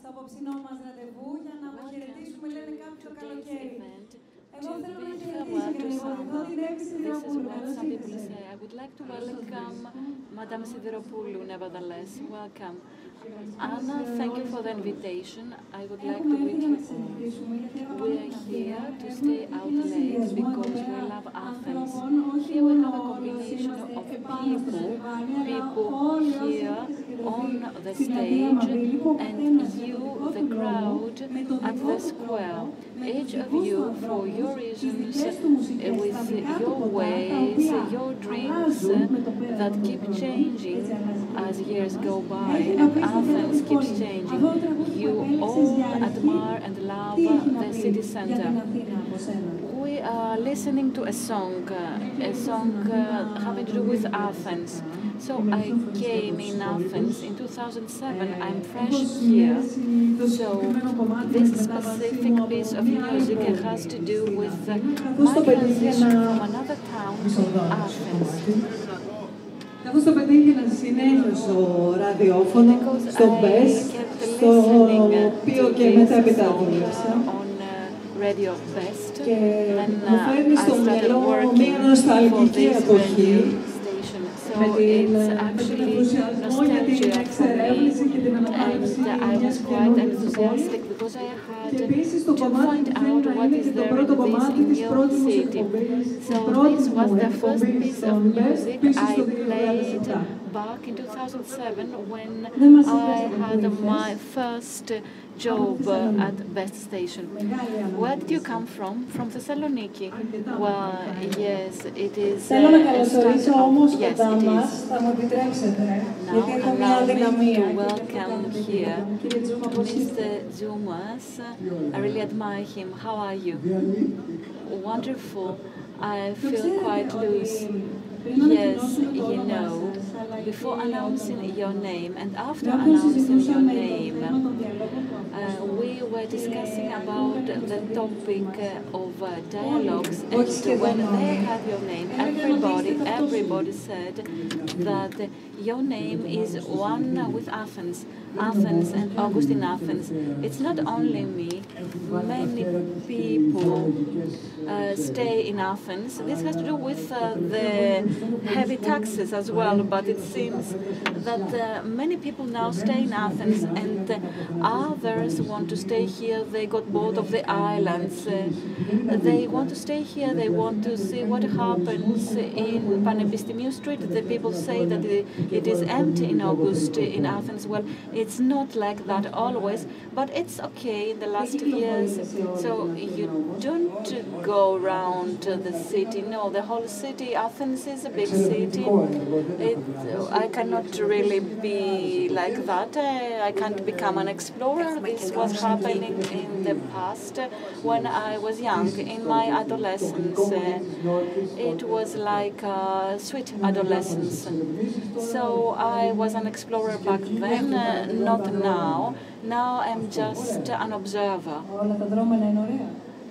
στο απόψινό μας ραντεβού για να αποχαιρετήσουμε, λένε κάποιοι, το καλοκαίρι. Εγώ θέλω να χαιρετήσω και να υποδεχθώ την Εύη Σιδηροπούλου. Καλώς ήρθατε. I would like to welcome Madame Sidiropoulou, nevertheless. Welcome. Anna, thank you for the invitation. I would like to greet you. We are here to stay out late because we love Athens. Here we have a combination of people, people here on the stage, and you, the crowd, at the square. Each of you, for your reasons, uh, with your ways, your dreams uh, that keep changing as years go by, and Athens keeps changing. You all admire and love the city center. We are listening to a song, a song uh, having to do with Athens. So I came in Athens in 2007. I'm fresh here. So this specific piece of music has to do with uh, my transition from another town to Athens. Καθώς το πετύχαινα συνέχεια στο ραδιόφωνο, Because στο I Best, kept στο listening uh, οποίο to και this μετέπειτα song δούλεψα. uh, on uh, Radio Best. Και Then μου uh, φέρνει I στο started μυαλό working μια for νοσταλγική this εποχή radio station. So με, την, it's με τον actually ενθουσιασμό για την nostalgia for me. εξερεύνηση και την ανακάλυψη And I was μιας quite καινούργιας enthusiastic πόλης. because I had Και επίσης το to κομμάτι find που out θέλει να what είναι is και το there πρώτο in this κομμάτι της new πρώτης μου city. εκπομπής, So της πρώτης this was μου the first εκπομπής piece στον of Best music πίσω I στο played 2007. back in 2007 when Δεν μας I είπες had από πού my first job at Best Station. Where did you come from? From Thessaloniki. Well, yes, it is. Uh, Θέλω να καλωσορίσω όμως yes, κοντά μας, θα μου επιτρέψετε, γιατί έχω μια welcome here, Mr. Tzoumas. I really admire him. How are you? Wonderful. I feel quite loose. Yes, you know, before announcing your name and after announcing your name, uh, we were discussing about the topic uh, of uh, dialogues and when they had your name, everybody, everybody said that your name is one with Athens, Athens and August in Athens. It's not only me, many people uh, stay in Athens. This has to do with uh, the heavy taxes as well, but it seems that uh, many people now stay in Athens and uh, others want to stay here. They got bored of the islands. Uh, they want to stay here. They want to see what happens in Panepistimiou Street. The people say that it, is empty in August in Athens. Well, it's not like that always, but it's okay in the last years. So you don't go around the city. No, the whole city. Athens is a big city. It, I cannot really be like that. Uh, I can't become an explorer this was happening in the past when I was young, in my adolescence. Uh, it was like a sweet adolescence. So I was an explorer back then, uh, not now. Now I'm just an observer.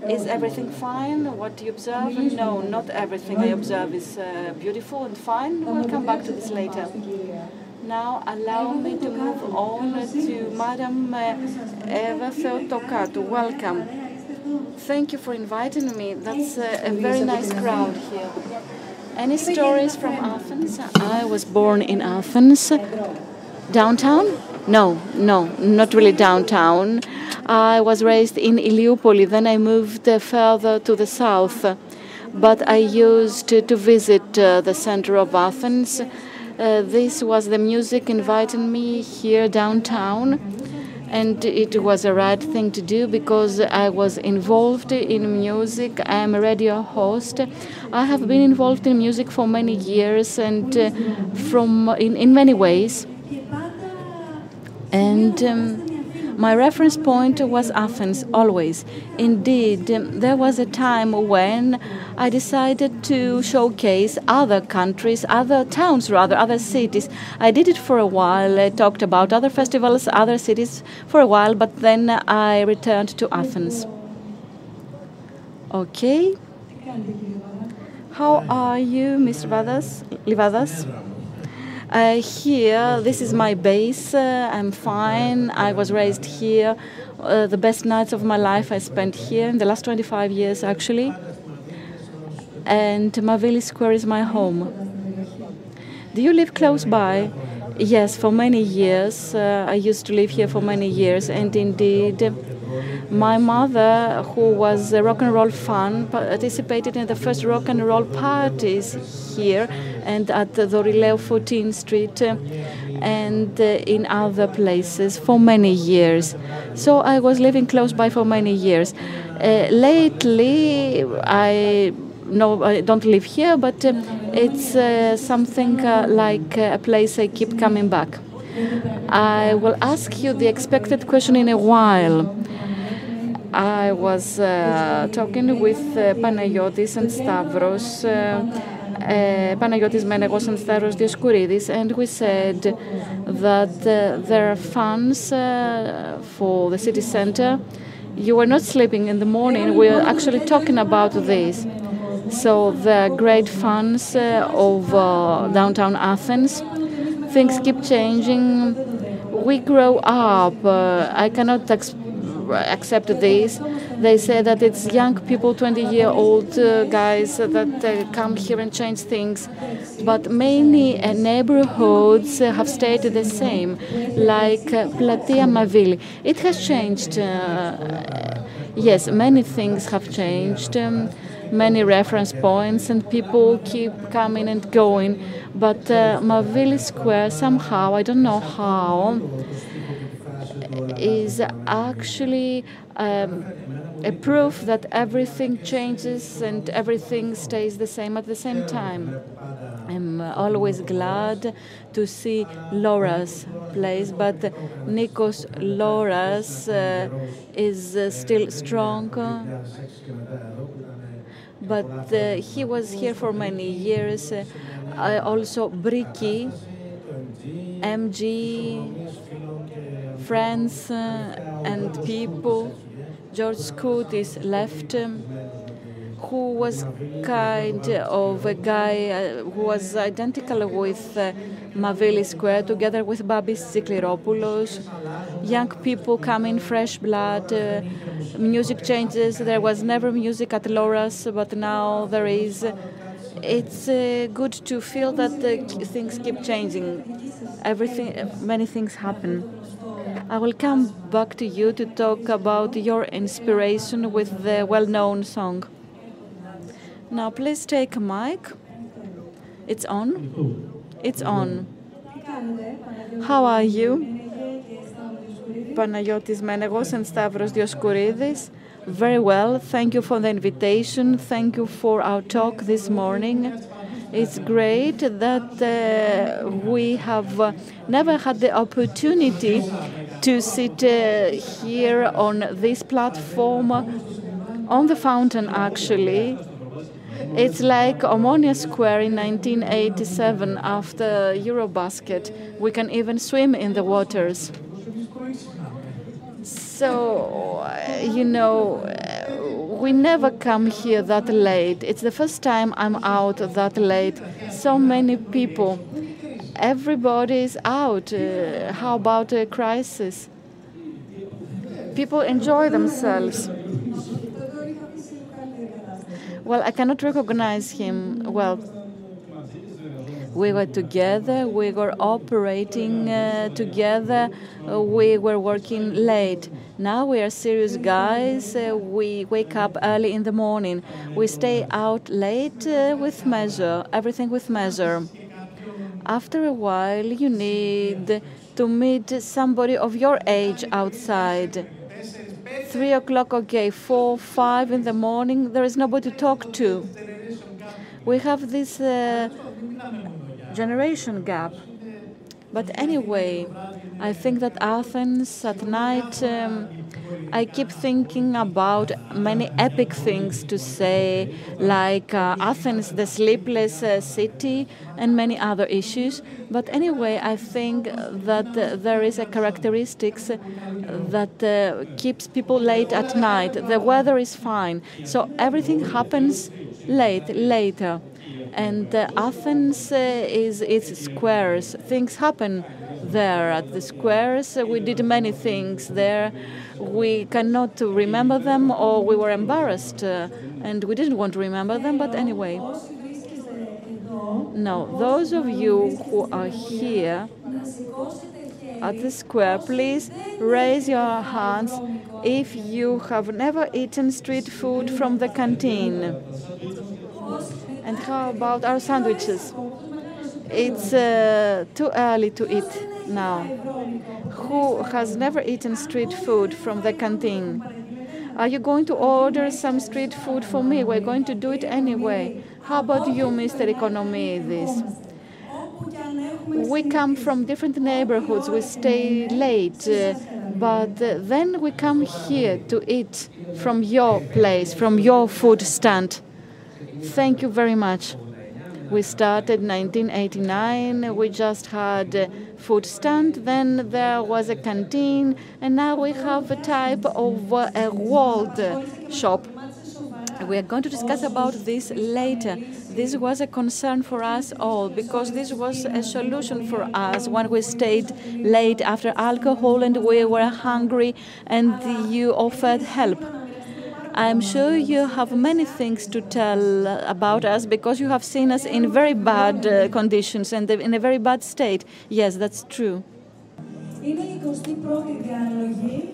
Is everything fine? What do you observe? No, not everything I observe is uh, beautiful and fine. We'll come back to this later. Now allow me to move on to Madam uh, Eva Theotokatou. Welcome. Thank you for inviting me. That's a very nice crowd here. Any stories from Athens? I was born in Athens. Downtown? No, no, not really downtown. I was raised in Iliopoli, then I moved uh, further to the south. But I used to, to visit uh, the center of Athens. Uh, this was the music inviting me here downtown. And it was a right thing to do because I was involved in music. I am a radio host. I have been involved in music for many years and uh, from in, in many ways. And um, my reference point was Athens, always. Indeed, there was a time when I decided to showcase other countries, other towns rather, other cities. I did it for a while, I talked about other festivals, other cities for a while, but then I returned to Athens. Okay. How are you, Mr. Vadas, Leivadas? Uh, here, this is my base. Uh, I'm fine. I was raised here. Uh, the best nights of my life I spent here in the last 25 years, actually. And Mavili Square is my home. Do you live close by? Yes, for many years. Uh, I used to live here for many years, and indeed, my mother, who was a rock and roll fan, participated in the first rock and roll parties here and at the Dorileo 14th Street uh, and uh, in other places for many years. So I was living close by for many years. Uh, lately, I no, I don't live here, but uh, it's uh, something uh, like a place I keep coming back. I will ask you the expected question in a while. I was uh, talking with uh, Panagiotis and Stavros, uh, uh, Panagiotis Menegos and Stavros Dioskouridis, and we said that uh, there are funds uh, for the city center. You were not sleeping in the morning. We are actually talking about this. So the great funds uh, of downtown Athens. Things keep changing. We grow up. I cannot accept this. They say that it's young people, 20 year old uh, guys that uh, come here and change things. But many uh, neighborhoods have stayed the same, like Platia Mavili. It has changed. yes, many things have changed. Um, many reference points and people keep coming and going. But uh, Mavili Square, somehow, I don't know how, is actually um, a proof that everything changes and everything stays the same at the same time. I'm always glad to see Laura's place, but Nikos Lauras uh, is uh, still strong but uh, he was here for many years. Uh, also, Briki, MG, friends uh, and people. George Skoutis left. Um, who was kind of a guy uh, who was identical with uh, Mavili Square, together with Babis Zikliropoulos. Young people come in, fresh blood, uh, music changes. There was never music at Laura's, but now there is. It's uh, good to feel that things keep changing. Everything, many things happen. I will come back to you to talk about your inspiration with the well-known song. Now please take a mic. It's on. It's on. How are you? Panagiotis Menegos and Stavros Dioskouridis. Very well. Thank you for the invitation. Thank you for our talk this morning. It's great that uh, we have uh, never had the opportunity to sit uh, here on this platform on the fountain, actually. It's like Omonia Square in 1987 after Eurobasket. We can even swim in the waters. So, you know, we never come here that late. It's the first time I'm out that late. So many people. Everybody is out. Uh, how about a crisis? People enjoy themselves. Well, I cannot recognize him. Well, we were together, we were operating uh, together, uh, we were working late. Now we are serious guys, uh, we wake up early in the morning, we stay out late uh, with measure, everything with measure. After a while, you need to meet somebody of your age outside three o'clock, okay, four, five in the morning, there is nobody to talk to. We have this uh, generation gap. But anyway, I think that Athens at night, um, I keep thinking about many epic things to say, like uh, Athens, the sleepless uh, city, and many other issues. But anyway, I think that uh, there is a characteristics that uh, keeps people late at night. The weather is fine, so everything happens late, later. And uh, Athens uh, is its squares. Things happen there at the squares. We did many things there. We cannot remember them, or we were embarrassed, uh, and we didn't want to remember them. But anyway, no. Those of you who are here at the square, please raise your hands if you have never eaten street food from the canteen. And how about our sandwiches? It's uh, too early to eat now. Who has never eaten street food from the canteen? Are you going to order some street food for me? We're going to do it anyway. How about you, Mr. Oikonomidis? We come from different neighborhoods. We stay late, uh, but uh, then we come here to eat from your place, from your food stand. Thank you very much. We started 1989. We just had a food stand. Then there was a canteen, and now we have a type of a walled shop. We are going to discuss about this later. This was a concern for us all because this was a solution for us when we stayed late after alcohol and we were hungry, and you offered help. I'm sure you have many things to tell about us because you have seen us in very bad uh, conditions and in a very bad state. Yes, that's true.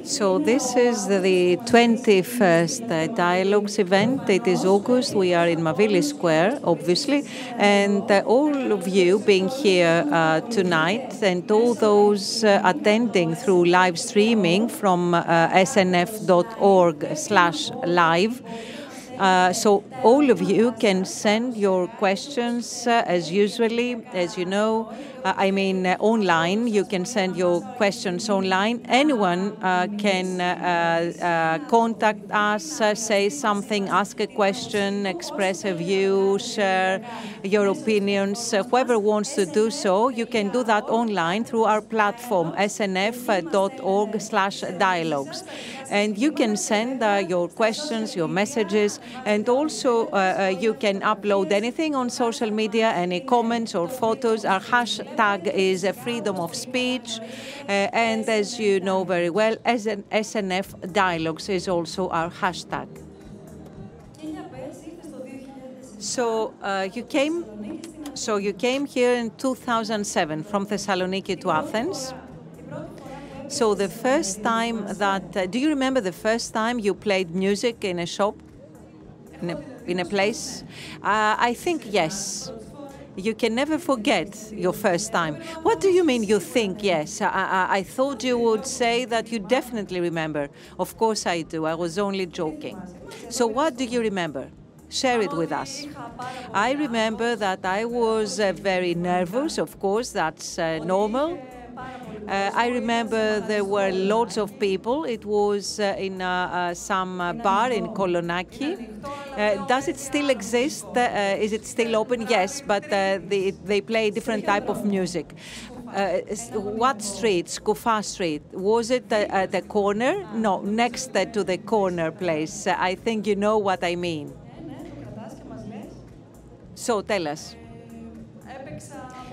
So this is the 21st uh, Dialogues event. It is August. We are in Mavili Square, obviously. And uh, all of you being here uh, tonight and all those uh, attending through live streaming from uh, snf.org slash live. Uh, so all of you can send your questions uh, as usually, as you know. Uh, I mean, uh, online. You can send your questions online. Anyone uh, can uh, uh, contact us, uh, say something, ask a question, express a view, share your opinions. whoever wants to do so, you can do that online through our platform, snf.org slash dialogues. and you can send your questions, your messages, and also you can upload anything on social media, any comments or photos. Our hashtag tag is freedom of speech. Uh, and as you know very well, as an SNF Dialogues is also our hashtag. So uh, you came, so you came here in 2007 from Thessaloniki to Athens. So the first time that, uh, do you remember the first time you played music in a shop, in a, in a place? Uh, I think yes. You can never forget your first time. What do you mean you think yes? I, I, I, thought you would say that you definitely remember. Of course I do. I was only joking. So what do you remember? Share it with us. I remember that I was uh, very nervous, of course, that's uh, normal. Uh, I remember there were lots of people. It was uh, in uh, uh some uh, bar in Kolonaki. Uh, does it still exist? is it still open? Yes, but they, they play different type of music. what street? Skoufa Street. Was it at the corner? No, next to the corner place. I think you know what I mean. So tell us.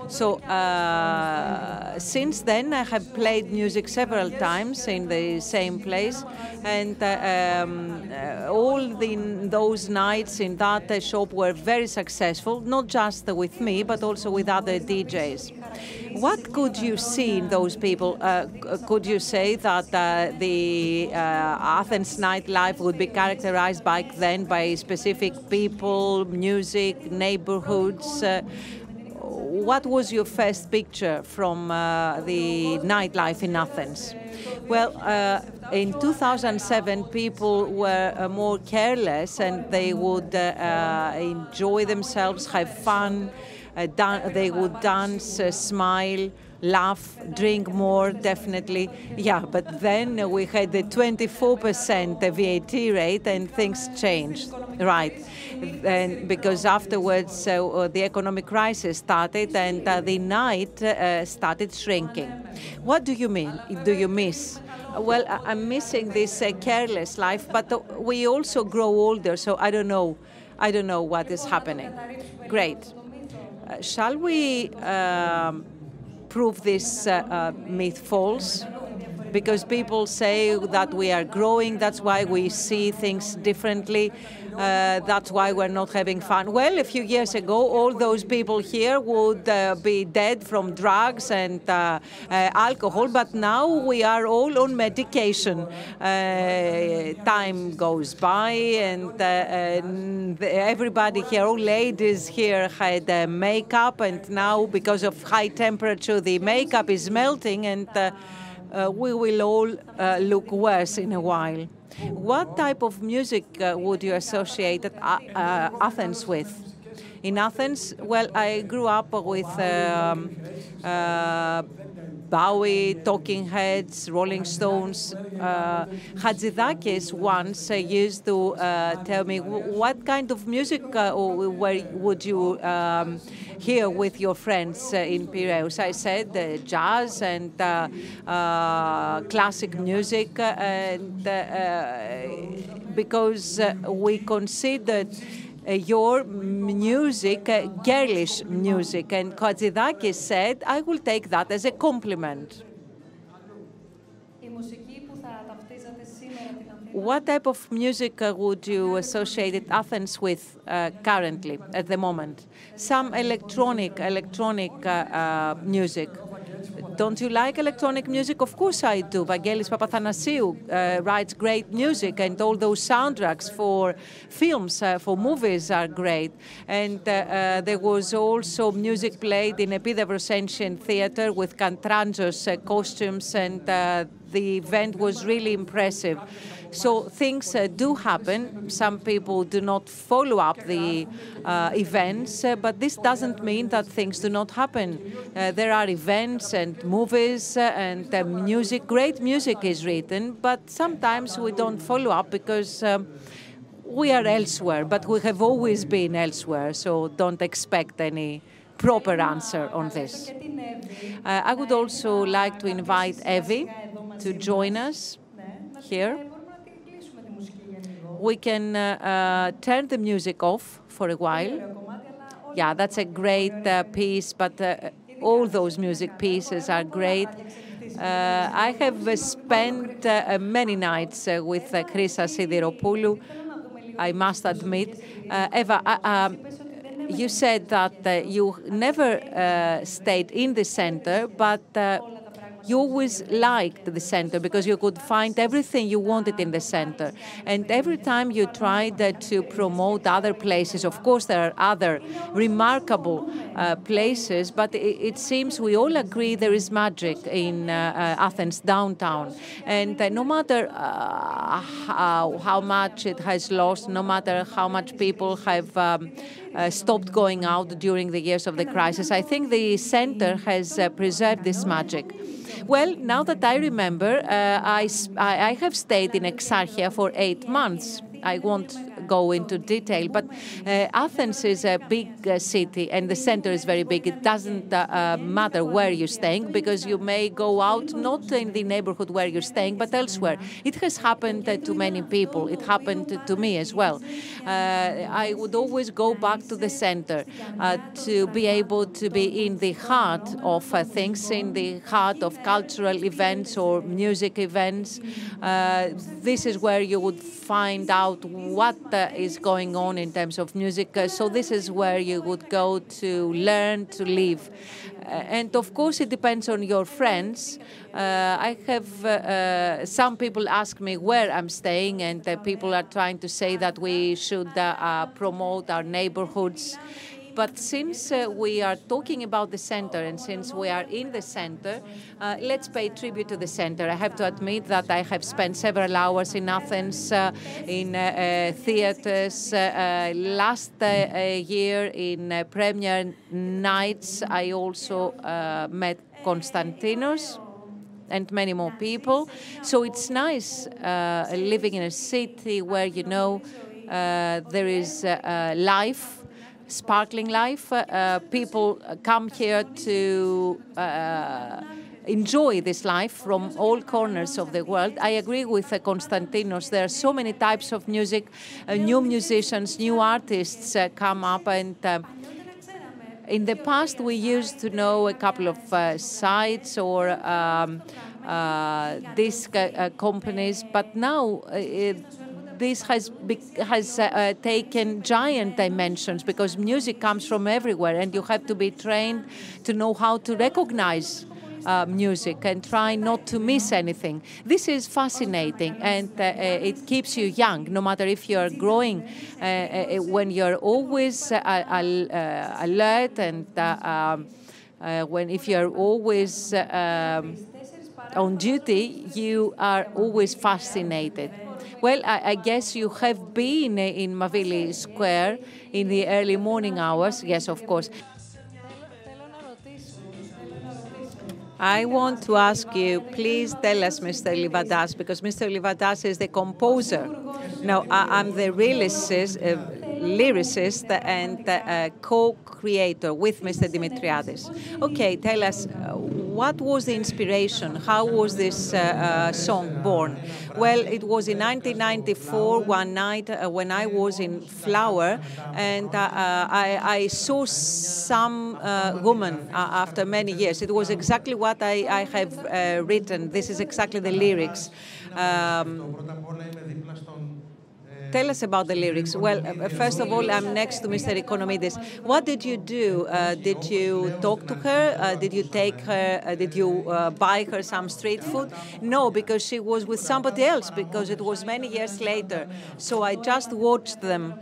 So uh, since then, I have played music several times in the same place, and uh, um, uh, all the, those nights in that uh, shop were very successful, not just with me, but also with other DJs. What could you see in those people? Uh, could you say that uh, the Athens nightlife would be characterized back then by specific people, music, neighborhoods? What was your first picture from uh, the nightlife in Athens? Well, uh, in 2007, people were uh, more careless and they would uh, uh, enjoy themselves, have fun, uh, they would dance, smile laugh, drink more, definitely. Yeah, but then we had the 24% VAT rate and things changed. Right. And because afterwards uh, the economic crisis started and uh, the night uh, started shrinking. What do you mean? Do you miss? Well, I'm missing this uh, careless life, but uh, we also grow older, so I don't know. I don't know what is happening. Great. Uh, shall we um, prove this uh, uh, myth false? Because people say that we are growing, that's why we see things differently. Uh, that's why we're not having fun. Well, a few years ago, all those people here would uh, be dead from drugs and uh, uh alcohol, but now we are all on medication. Uh, time goes by, and, and, everybody here, all ladies here, had makeup, and now because of high temperature, the makeup is melting, and we will all look worse in a while. What type of music uh, would you associate uh, uh, Athens with? In Athens, well, I grew up with um, uh, Bowie, Talking Heads, Rolling Stones. Uh, Hadzidakis once uh, used to uh, tell me, what kind of music uh, would you um, hear with your friends uh, in Piraeus? I said uh, jazz and classic music, and because we considered your music, uh, girlish music. And Hadzidakis said, I will take that as a compliment. What type of music uh, would you associate Athens with uh, currently, at the moment? Some electronic, electronic uh, uh music. Don't you like electronic music? Of course I do. Vangelis Papathanasiou uh, writes great music, and all those soundtracks for films, uh, for movies are great. And uh, uh there was also music played in Epidavros Ancient Theatre with Kantranzos uh, costumes, and uh, the event was really impressive. So things uh, do happen. Some people do not follow up the uh, events, uh, but this doesn't mean that things do not happen. Uh, there are events and movies uh, and uh, music. Great music is written, but sometimes we don't follow up because. Um, we are elsewhere, but we have always been elsewhere, so don't expect any proper answer on this. I would also like to invite Evie to join us here we can uh, uh, turn the music off for a while. Yeah, that's a great uh, piece, but all those music pieces are great. Uh, I have spent uh, many nights uh, with uh, Chrisa Sidiropoulou, I must admit. Eva, um, you said that you never stayed in the center, but you always liked the center because you could find everything you wanted in the center. And every time you tried to promote other places, of course, there are other remarkable uh, places, but it, it, seems we all agree there is magic in uh, uh Athens downtown. And uh, no matter how, how, much it has lost, no matter how much people have um, stopped going out during the years of the crisis, I think the center has preserved this magic. Well, now that I remember, uh, I, I have stayed in Exarchia for eight months. I won't go into detail, but uh, Athens is a big uh, city and the center is very big. It doesn't uh, uh matter where you're staying because you may go out not in the neighborhood where you're staying, but elsewhere. It has happened uh, to many people. It happened to me as well. Uh, I would always go back to the center to be able to be in the heart of things, in the heart of cultural events or music events. this is where you would find out what uh, is going on in terms of music. Uh, so this is where you would go to learn to live. Uh, and of course, it depends on your friends. I have some people ask me where I'm staying, and people are trying to say that we should promote our neighborhoods. But since uh, we are talking about the center and since we are in the center, uh, let's pay tribute to the center. I have to admit that I have spent several hours in Athens uh, in uh, uh, theaters. Uh, last year in premiere nights, I also met Konstantinos and many more people. So it's nice living in a city where you know there is life sparkling life. Uh, people come here to uh, enjoy this life from all corners of the world. I agree with uh, Konstantinos. There are so many types of music, uh, new musicians, new artists uh, come up, and uh, in the past we used to know a couple of uh, sites or um, uh, disc companies, but now it, this has has uh, taken giant dimensions because music comes from everywhere, and you have to be trained to know how to recognize. Uh, music and try not to miss anything. This is fascinating and uh, uh it keeps you young, no matter if you're growing, uh, uh, when you're always alert and um, when if you're always um, on duty, you are always fascinated. Well, I, I, guess you have been in Mavili Square in the early morning hours. Yes, of course. I want to ask you, please tell us, Mr. Leivadas, because Mr. Leivadas is the composer. Now, I, am the lyricist, uh, lyricist and uh, co-creator with Mr. Dimitriadis. Okay, tell us, uh, what was the inspiration? How was this uh, uh, song born? Well, it was in 1994, one night uh, when I was in Flower, and I, I, saw some woman after many years. It was exactly what I, I have written. This is exactly the lyrics. Um, Tell us about the lyrics. Well, uh, first of all, I'm next to Mr. Oikonomidis. What did you do? Uh, did you talk to her? Uh, did you take her? Uh, did you uh, buy her some street food? No, because she was with somebody else, because it was many years later. So I just watched them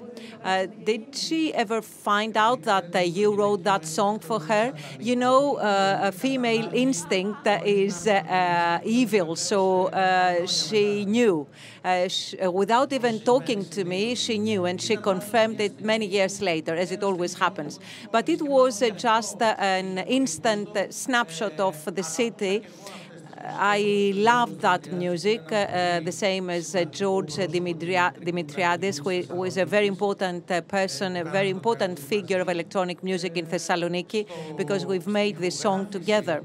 uh, did she ever find out that uh, you wrote that song for her? You know, uh, a female instinct is uh, evil, so uh, she knew. She, without even talking to me, she knew, and she confirmed it many years later, as it always happens. But it was just an instant snapshot of the city I love that music, uh, uh, the same as uh, George Dimitriadis, who, is a very important uh, person, a very important figure of electronic music in Thessaloniki, because we've made this song together.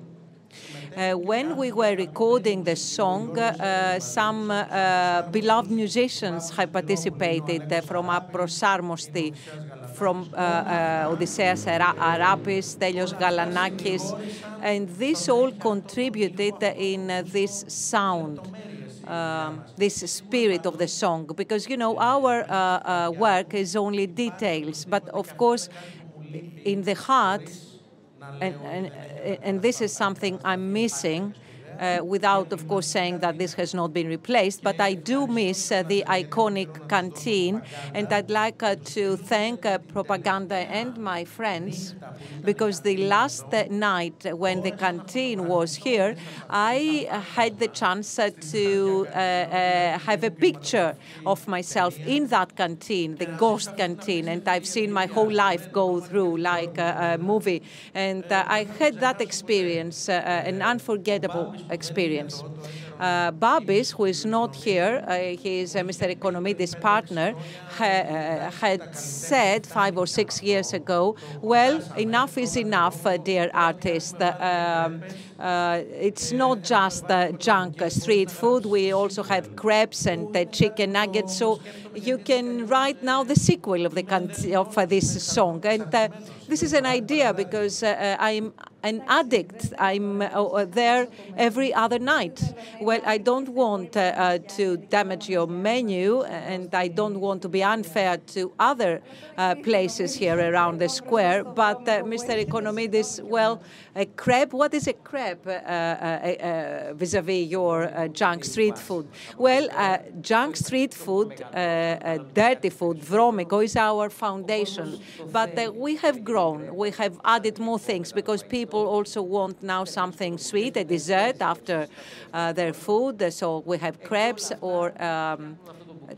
Uh, when we were recording the song, uh, some beloved musicians have participated from Aprosarmosti, from Odysseas Arapis, Stelios Galanakis, and this all contributed in uh, this sound. Um, this spirit of the song, because you know our uh, uh, work is only details, but of course, in the heart, and, and, and this is something I'm missing uh, without, of course, saying that this has not been replaced. But I do miss uh, the iconic canteen, and I'd like uh, to thank Propaganda and my friends because the last night when the canteen was here, I had the chance to have a picture of myself in that canteen, the ghost canteen, and I've seen my whole life go through like a, a movie. And uh, I had that experience, uh, an unforgettable experience. Uh, Babis, who is not here, uh, he is uh, Mr. Oikonomidis' partner, ha uh, had said five or six years ago, well, enough is enough, uh, dear artist. Um, uh, it's not just junk street food. We also have crepes and chicken nuggets. So you can write now the sequel of the of this song. And this is an idea because I'm an addict. I'm uh, there every other night. Well, I don't want uh, uh, to damage your menu, and I don't want to be unfair to other uh, places here around the square. But uh, Mr. Oikonomidis, well, a crepe. What is a crepe Uh, uh, uh, uh, vis-a-vis your junk street food? Well, junk street food, dirty food, vrómiko, is our foundation. But we have grown. We have added more things because people also want now something sweet, a dessert after uh, their food. So we have crepes or um,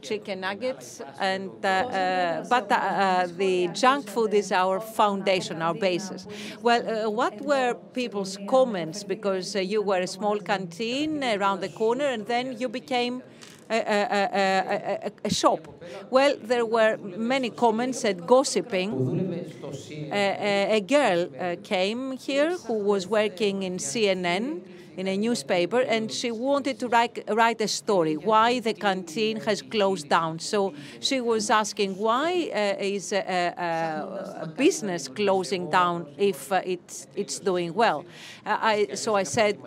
chicken nuggets, and uh, uh, but uh, uh the junk food is our foundation, our basis. Well, uh, what were people's comments? Because uh, you were a small canteen around the corner, and then you became a, a, a, a, shop. Well, there were many comments and gossiping. A, girl uh, came here who was working in CNN in a newspaper, and she wanted to write, write a story why the canteen has closed down. So she was asking why uh, is a, a, a, business closing down if uh, it's it's doing well. Uh, I, so I said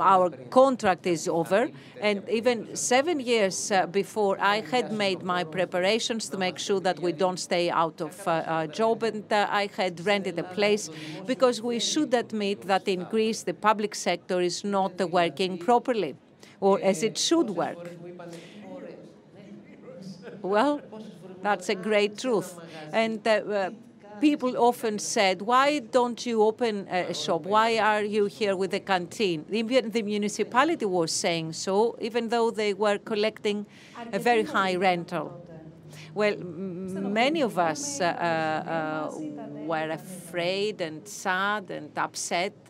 our contract is over, and even seven years uh, before I had made my preparations to make sure that we don't stay out of uh, job, and uh, I had rented a place because we should admit that in Greece the public sector is not working properly or as it should work. Well, that's a great truth. And uh, people often said, why don't you open a shop? Why are you here with a canteen? Even the municipality was saying so, even though they were collecting a very high rental. Well, many of us uh, uh, were afraid and sad and upset uh,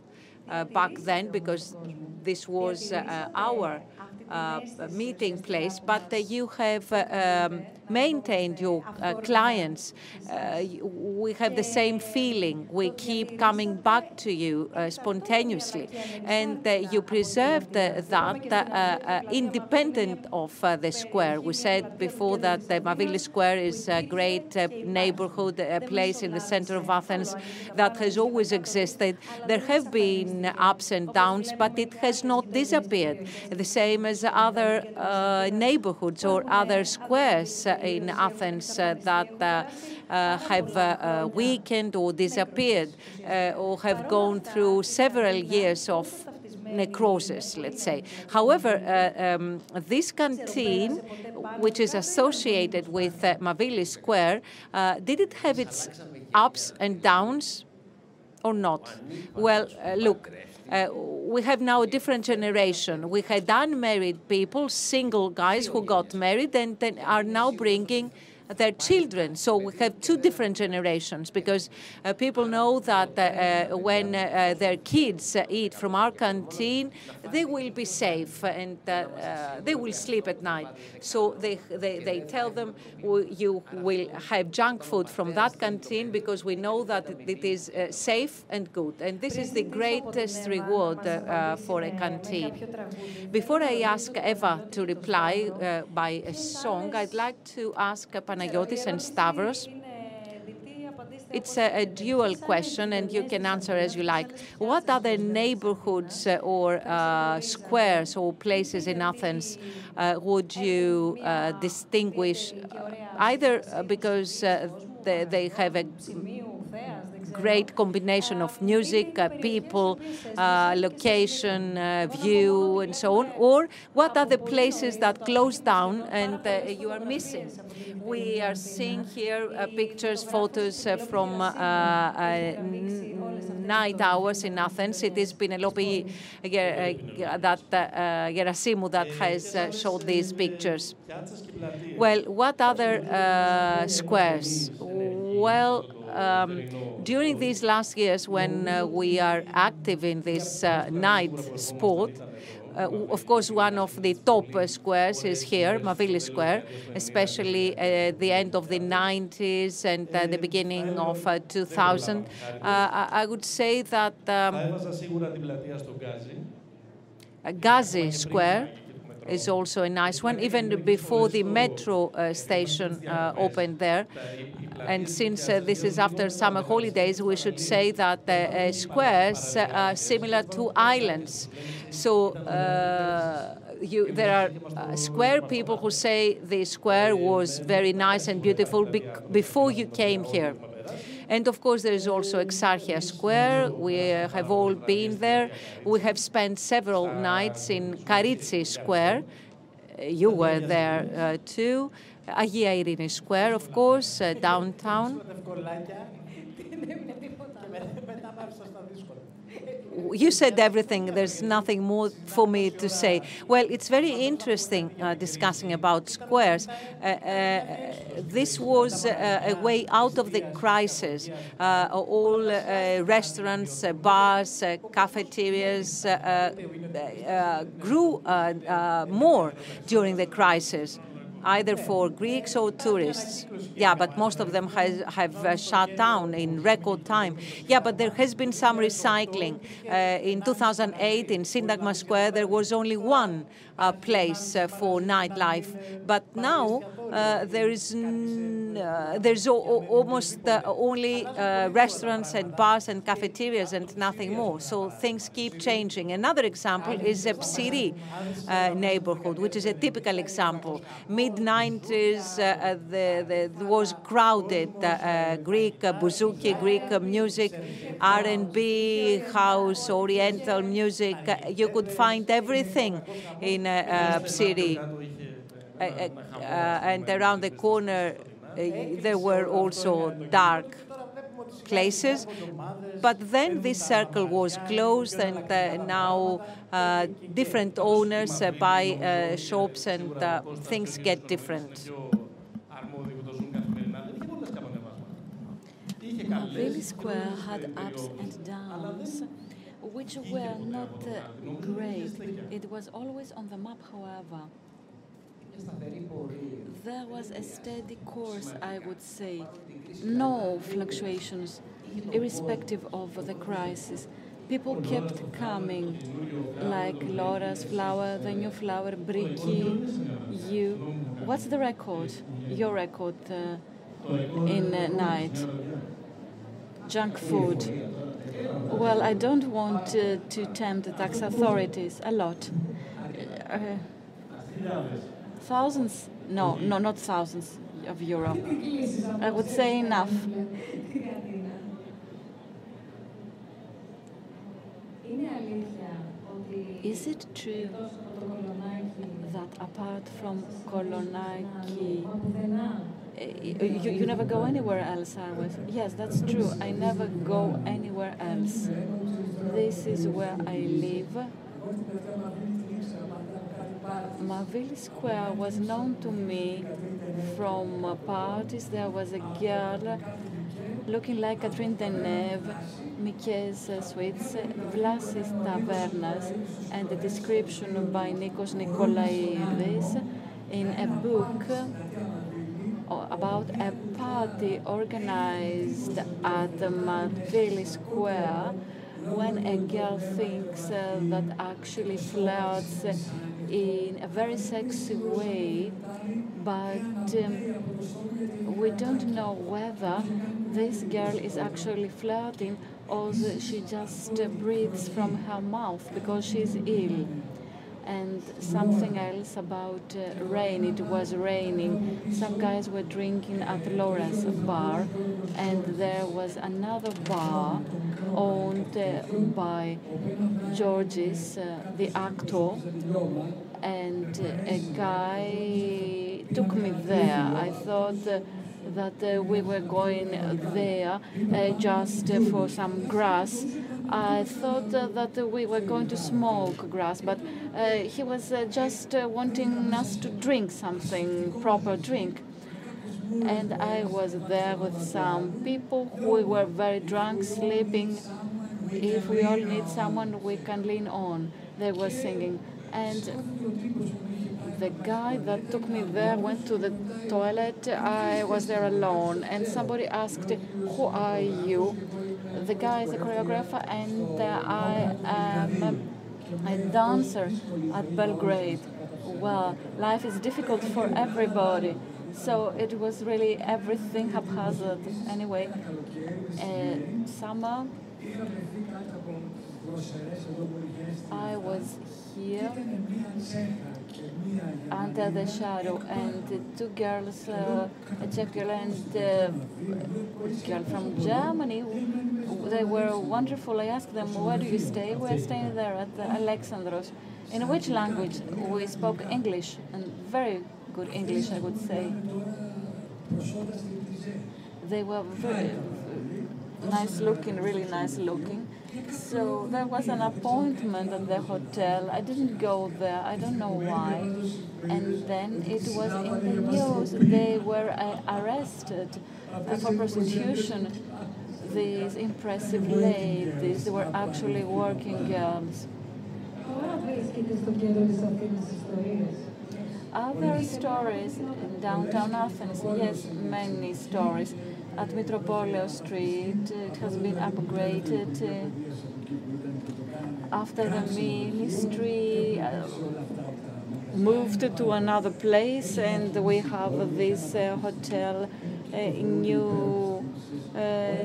back then because this was uh, our uh, meeting place, but you have um, maintained your uh, clients. Uh, we have the same feeling. We keep coming back to you uh, spontaneously, and you preserved that independent of the square. We said before that the Mavili Square is a great neighborhood, a place in the center of Athens that has always existed. There have been ups and downs, but it has not disappeared. The same as other uh, neighborhoods or other squares in Athens uh, that uh, have weakened or disappeared or have gone through several years of necrosis, let's say. However, uh, um, this canteen, which is associated with uh, Mavili Square, uh, did it have its ups and downs or not? Well, look, uh, we have now a different generation. We had unmarried people, single guys who got married and then are now bringing their children. So we have two different generations because uh, people know that uh, uh when uh, their kids eat from our canteen, they will be safe and uh, they will sleep at night. So they, they, they tell them you will have junk food from that canteen because we know that it is safe and good. And this is the greatest reward for a canteen. Before I ask Eva to reply by a song, I'd like to ask Panagiotis and Stavros. It's a, a, dual question, and you can answer as you like. What other neighborhoods uh, or uh, squares or places in Athens uh, would you uh, distinguish, uh, either uh, because they, they, have a great combination of music, uh, people, uh, location, uh, view, and so on? Or what are the places that close down and uh, you are missing? We are seeing here uh, pictures, photos uh, from night hours in Athens. It is Penelope that Gerasimou that has showed these pictures. Well, what other uh, squares? Well, um, during these last years, when uh, we are active in this uh, night sport, uh, of course, one of the top uh, squares is here, Mavili Square, especially at uh, the end of the 90s and uh, the beginning of 2000. I, I, would say that um, Gazi Square is also a nice one, even before the metro uh, station uh, opened there. And since uh, this is after summer holidays, we should say that the squares are similar to islands. So you, there are uh, square people who say the square was very nice and beautiful before you came here. And of course, there is also Exarchia Square. We have all been there. We have spent several nights in Karitsi Square. You were there uh, too. Agia Irene Square, of course, uh, downtown you said everything. There's nothing more for me to say. Well, it's very interesting uh, discussing about squares. Uh, uh, this was uh, a way out of the crisis. Uh, all restaurants, bars, cafeterias grew more during the crisis. Either for Greeks or tourists. Yeah, but most of them has, have uh, shut down in record time. Yeah, but there has been some recycling. Uh, in 2008, in Syntagma Square, there was only one uh, place uh, for nightlife. But now uh, there is uh, there's almost only restaurants and bars and cafeterias and nothing more. So things keep changing. Another example is a Psiri neighborhood, which is a typical example. Mid 90s, the, the, was crowded. Greek bouzouki, Greek music, R&B, house, Oriental music. you could find everything in uh, city. Uh, uh, and around the corner, there were also dark places. But then this circle was closed, and uh, now uh, different owners uh, buy shops, and things get different. Mavili Square had ups and downs which were not uh, great. It was always on the map, however. There was a steady course, I would say. No fluctuations, irrespective of the crisis. People kept coming, like Laura's flower, the new flower, Briki, you. What's the record? Your record uh, in uh, night? Junk food. Well, I don't want uh, to tempt the tax authorities a lot. Uh, thousands? No, no, not thousands of euro. I would say enough. Is it true that apart from Kolonaki, you, you never go anywhere else, Always. Yes, that's true. I never go anywhere else. This is where I live. Mavili Square was known to me from parties. There was a girl looking like Catherine Deneuve, Mickey's uh, Sweets, Vlasis Tavernas, and a description by Nikos Nikolaidis in a book about a party organized at the Mavili Square when a girl thinks uh, that actually flirts in a very sexy way, but um, we don't know whether this girl is actually flirting or she just uh, breathes from her mouth because she's ill and something else about uh, rain. It was raining. Some guys were drinking at Laura's bar, and there was another bar owned uh, by Georges, uh, the actor, and a guy took me there. I thought uh, that uh, we were going there uh, just uh, for some grass. I thought that we were going to smoke grass, but he was just wanting us to drink something, proper drink and I was there with some people who were very drunk, sleeping. If we all need someone we can lean on, they were singing. And the guy that took me there went to the toilet. I was there alone, and somebody asked, "Who are you?" The guy is a choreographer, and uh, I am a dancer at Belgrade. Well, life is difficult for everybody, so it was really everything haphazard. Anyway, uh, summer. I was here under the shadow, and two girls, uh, a Czech girl and a girl from Germany, they were wonderful. I asked them, where do you stay? We're staying there at the Alexandros. In which language? We spoke English, and very good English, I would say. They were very nice looking, really nice looking. So there was an appointment at the hotel. I didn't go there. I don't know why. And then it was in the news. They were uh, arrested for prostitution. These impressive ladies they were actually working girls. Other stories in downtown Athens, yes, many stories. At Mitropoleos Street, it has been upgraded. Uh, after the ministry uh, moved to another place, and we have this uh, hotel, new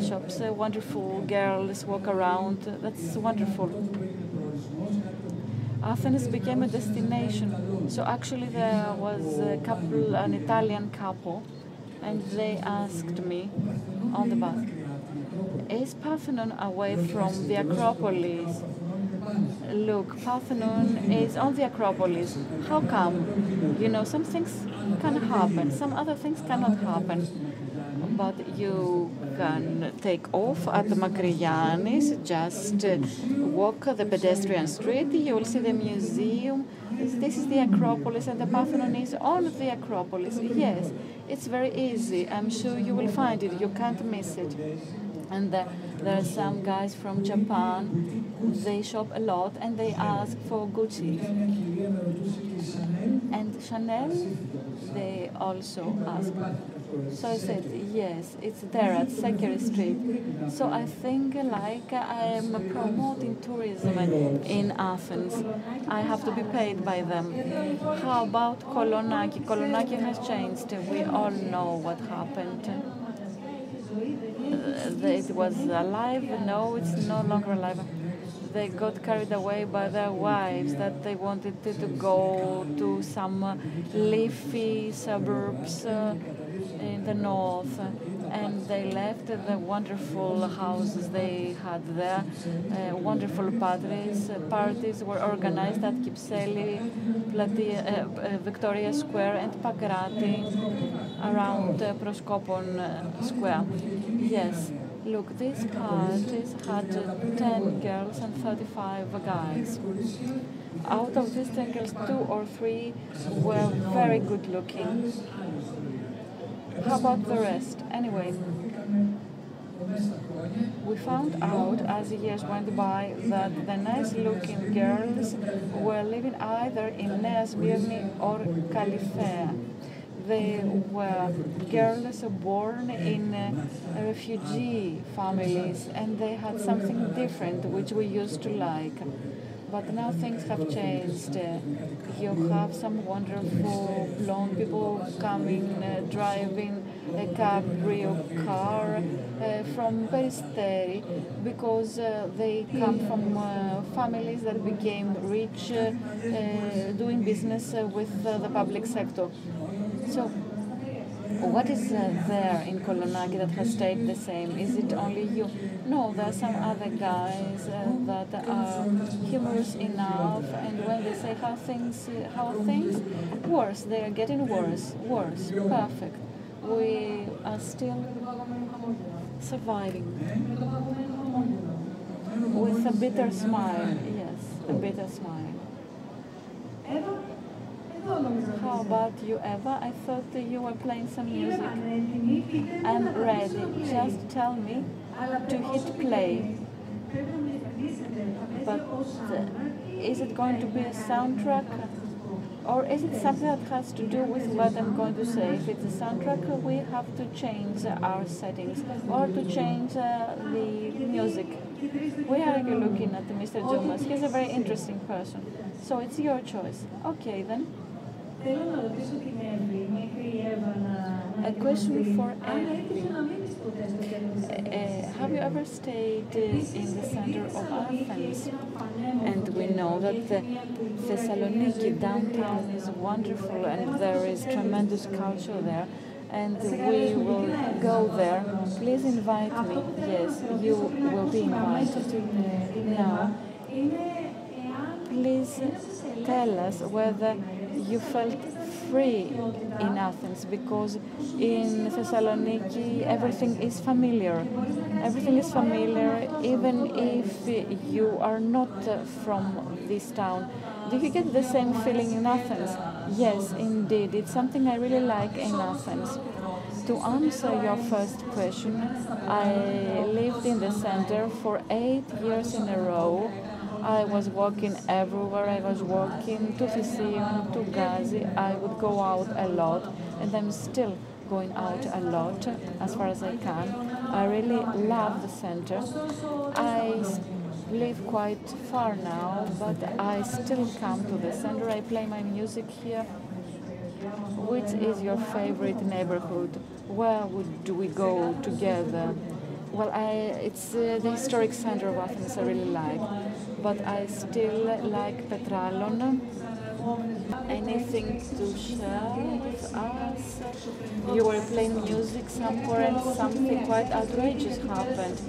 shops, wonderful girls walk around. That's wonderful. Athens became a destination. So actually, there was a couple, an Italian couple, and they asked me on the bus, "Is Parthenon away from the Acropolis?" Look, Parthenon is on the Acropolis. How come? You know, some things can happen, some other things cannot happen. But you can take off at the just walk the pedestrian street, you will see the museum. This is the Acropolis, and the Parthenon is on the Acropolis. Yes, it's very easy. I'm sure you will find it. You can't miss it. And uh, there are some guys from Japan. They shop a lot and they ask for Gucci. And Chanel, they also ask. So I said, yes, it's there at Secretary Street. So I think like I'm promoting tourism in Athens. I have to be paid by them. How about Kolonaki? Kolonaki has changed. We all know what happened. Uh, it was alive. No, it's no longer alive. They got carried away by their wives that they wanted to, to go to some leafy suburbs. Uh, in the north and they left the wonderful houses they had there. Uh, wonderful parties. Uh, parties were organized at Kypseli, Platia, uh, uh, Victoria Square, and Pangrati around uh, Proskopon Square. Yes. Look, these parties had 10 girls and 35 guys. Out of these 10 girls, two or three were very good looking how about the rest? Anyway, we found out as the years went by that the nice looking girls were living either in Nea or Kallithea. They were girls born in uh, refugee families and they had something different which we used to like. But now things have changed. You have some wonderful blonde people coming, uh, driving a cabrio car uh, from Peristeri because uh, they come from families that became rich doing business with the public sector. So what is uh, there in Kolonaki that has stayed the same? Is it only you? No, there are some other guys uh, that are humorous enough, and when they say how things, how things, worse. They are getting worse, worse. Perfect. We are still surviving with a bitter smile. Yes, a bitter smile. How about you, Eva? I thought you were playing some music. I'm ready. Just tell me to hit play. But uh, is it going to be a soundtrack? Or is it something that has to do with what I'm going to say? If it's a soundtrack, we have to change our settings or to change uh, the music. Where are you looking at Mr. Tzoumas? He's a very interesting person. So it's your choice. Okay then. A question for Eva. Uh, have you ever stayed in the center of Athens? And we know that the Thessaloniki downtown is wonderful and there is tremendous culture there. And we will go there. Please invite me. Yes, you will be invited. Now, please tell us whether you felt free in Athens because in Thessaloniki everything is familiar. Everything is familiar even if you are not uh, from this town. Do you get the same feeling in Athens? Yes, indeed. It's something I really like in Athens. To answer your first question, I lived in the center for eight years in a row I was walking everywhere. I was walking to Theseion, to Gazi. I would go out a lot, and I'm still going out a lot as far as I can. I really love the center. I live quite far now, but I still come to the center. I play my music here. Which is your favorite neighborhood? Where would we go together? Well, I, it's uh, the historic center of Athens I really like, but I still like Petralona Anything to share with us? You were playing music somewhere and something quite outrageous happened.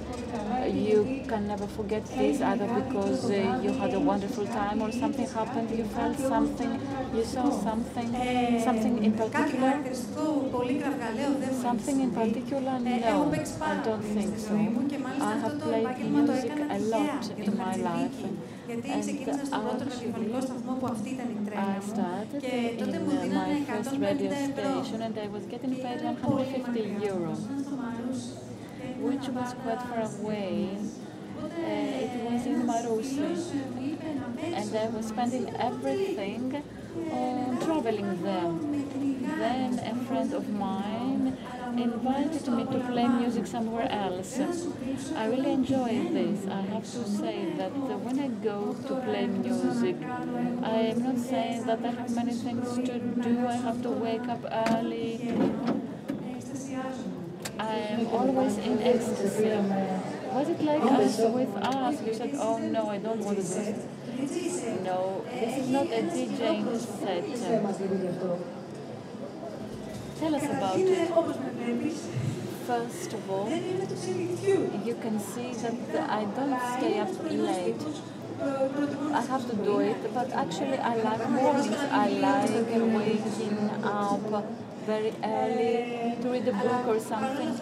You can never forget this either because uh, you had a wonderful time or something happened, you felt something, you saw something, something in particular? Something in particular? No, I don't think so. I have played music a lot in my life. Γιατί ξεκίνησα στον πρώτο ραδιοφωνικό σταθμό που αυτή ήταν η τρέλα μου και τότε μου δίνανε 150 ευρώ. and I was getting paid 150 euro, which was quite far away. Uh, it was in Marousi, and I was spending everything on traveling there. Then a friend of mine invited me to play music somewhere else. I really enjoy this. I have to say that uh, when I go to play music, I am not saying that I have many things to do. I have to wake up early. I am always in ecstasy. Was it like us with us? You said, oh no, I don't want to do it. No, this is not a DJing set. Tell us about it. First of all, you can see that I don't stay up late. I have to do it, but actually I like mornings. I like waking up very early to read a book or something.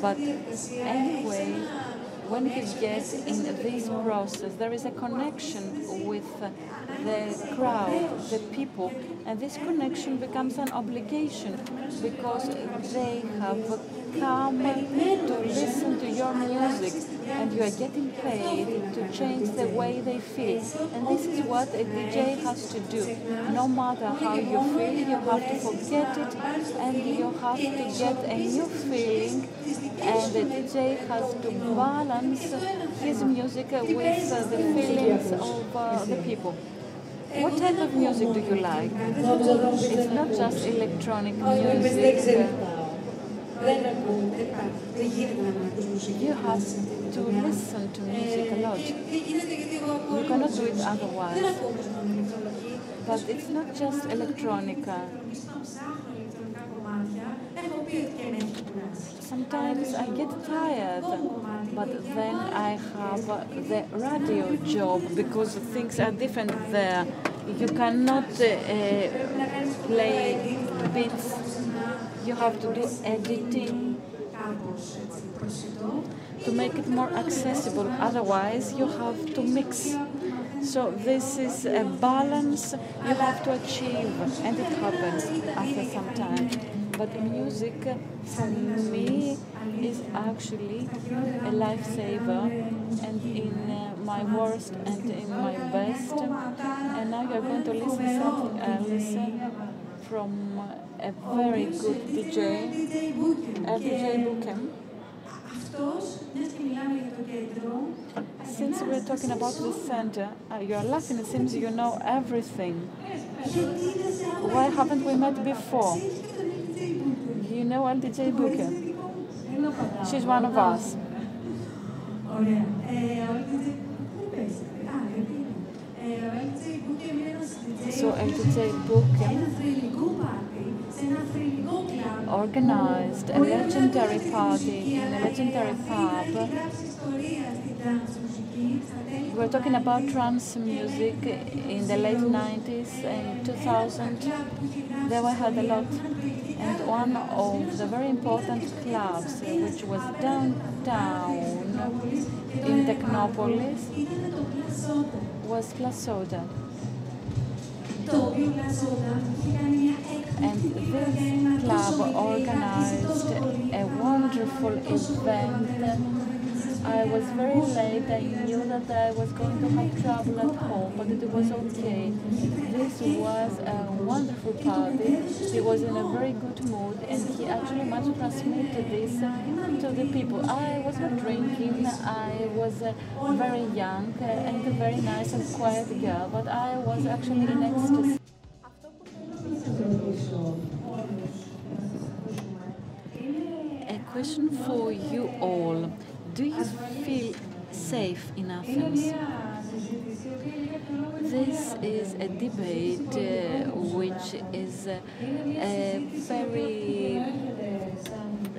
But anyway, when you get in this process, there is a connection with the crowd, the people, and this connection becomes an obligation because they have come to listen to your music and you are getting paid to change the way they feel. And this is what a DJ has to do. No matter how you feel, you have to forget it and you have to get a new feeling and the DJ has to balance his music with the feelings of uh, the people. What type of music do you like? It's not just electronic music. Uh, you have to listen to music a lot. You cannot do it otherwise. But it's not just electronica. Sometimes I get tired, but then I have the radio job because things are different there. You cannot uh, play bits, you have to do editing to make it more accessible. Otherwise, you have to mix. So this is a balance you have to achieve, and it happens after some time. But music, for me, is actually a lifesaver, and in uh, my worst and in my best. And now you're going to listen something else from a very good DJ, LTJ Bukem. Since we're talking about the center, uh, you're laughing, it seems you know everything. Why haven't we met before? Know LTJ Bukem. She's one of us. So LTJ Bukem organized a legendary party in a legendary pub. We're talking about trance music in the late 90s and 2000. They were had a lot. And one of the very important clubs, which was downtown in Technopolis, was Plus Soda. And this club organized a wonderful event I was very late. I knew that I was going to have trouble at home, but it was okay. This was a wonderful party. He was in a very good mood, and he actually managed to transmit this to the people. I was not drinking. I was uh, very young and a very nice and quiet girl, but I was actually in ecstasy. A question for you all. Do you feel safe in Athens? This is a debate uh, which is uh, a very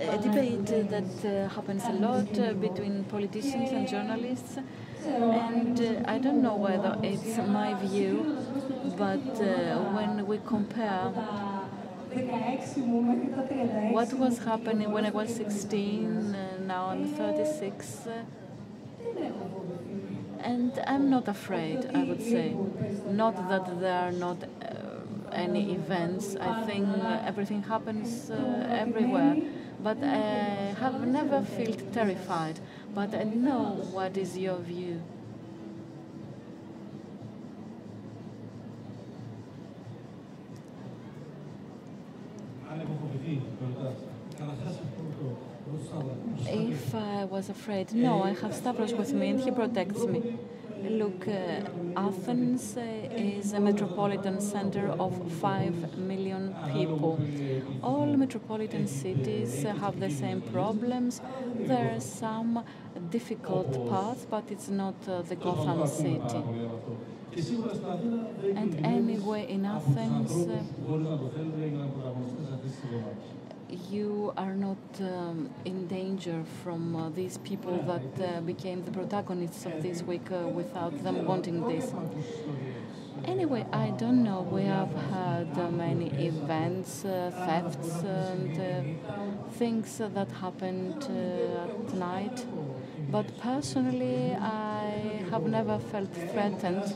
a debate that uh, happens a lot uh, between politicians and journalists and uh, I don't know whether it's my view but uh, when we compare what was happening when I was 16, uh, now I'm 36. Uh, and I'm not afraid, I would say. Not that there are not uh, any events. I think everything happens uh, everywhere. But I have never felt terrified. But I know what is your view. If I was afraid, no, I have Stavros with me and he protects me. Look, uh, Athens uh, is a metropolitan center of 5 million people. All metropolitan cities have the same problems. There are some difficult parts, but it's not uh, the Gotham city. And anyway, in Athens, uh, you are not um, in danger from uh, these people that uh, became the protagonists of this week uh, without them wanting this. Anyway, I don't know. We have had uh, many events, uh, thefts, and uh, things that happened at night. But personally, I have never felt threatened.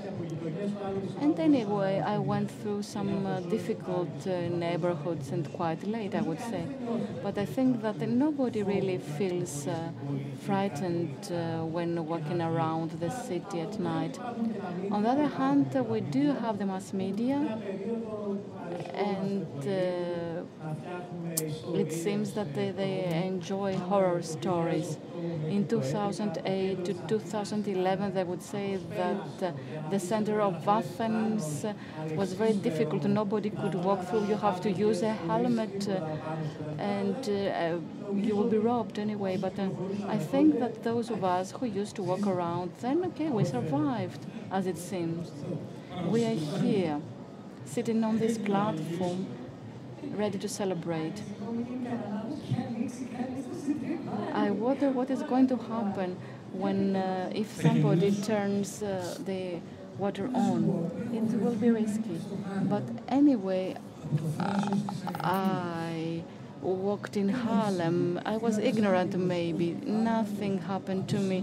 And anyway, I went through some uh, difficult uh, neighborhoods and quite late, I would say. But I think that nobody really feels uh, frightened uh, when walking around the city at night. On the other hand, we do have the mass media, and uh, it seems that they, they enjoy horror stories. In 2008 to 2011, they would say that uh, the center of Athens was very difficult. Nobody could walk through. You have to use a helmet, uh, and uh, you will be robbed anyway. But uh, I think that those of us who used to walk around, then okay, we survived, as it seems. We are here, sitting on this platform, ready to celebrate. I wonder what is going to happen when, uh, if somebody turns uh, the water on. It will be risky. But anyway, uh, I walked in Harlem. I was ignorant, maybe. Nothing happened to me.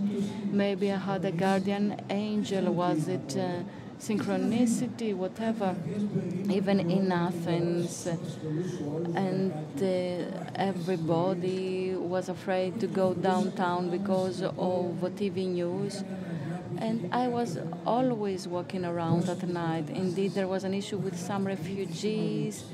Maybe I had a guardian angel. Was it? Uh, synchronicity, whatever, even in Athens. And uh, everybody was afraid to go downtown because of TV news. And I was always walking around at night. Indeed, there was an issue with some refugees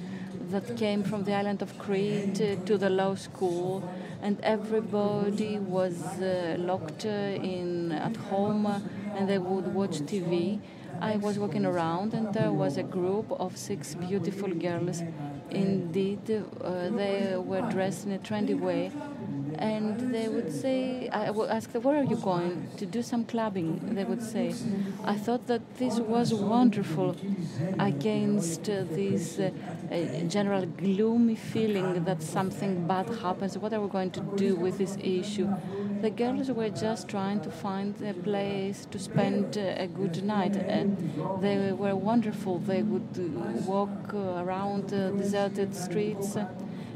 that came from the island of Crete to the law school, and everybody was uh, locked in at home, and they would watch TV. I was walking around and there was a group of six beautiful girls. Indeed, uh, they were dressed in a trendy way. And they would say, I would ask them, where are you going? To do some clubbing, they would say. I thought that this was wonderful against uh, this uh, general gloomy feeling that something bad happens. What are we going to do with this issue? The girls were just trying to find a place to spend a good night. And they were wonderful. They would walk around deserted streets.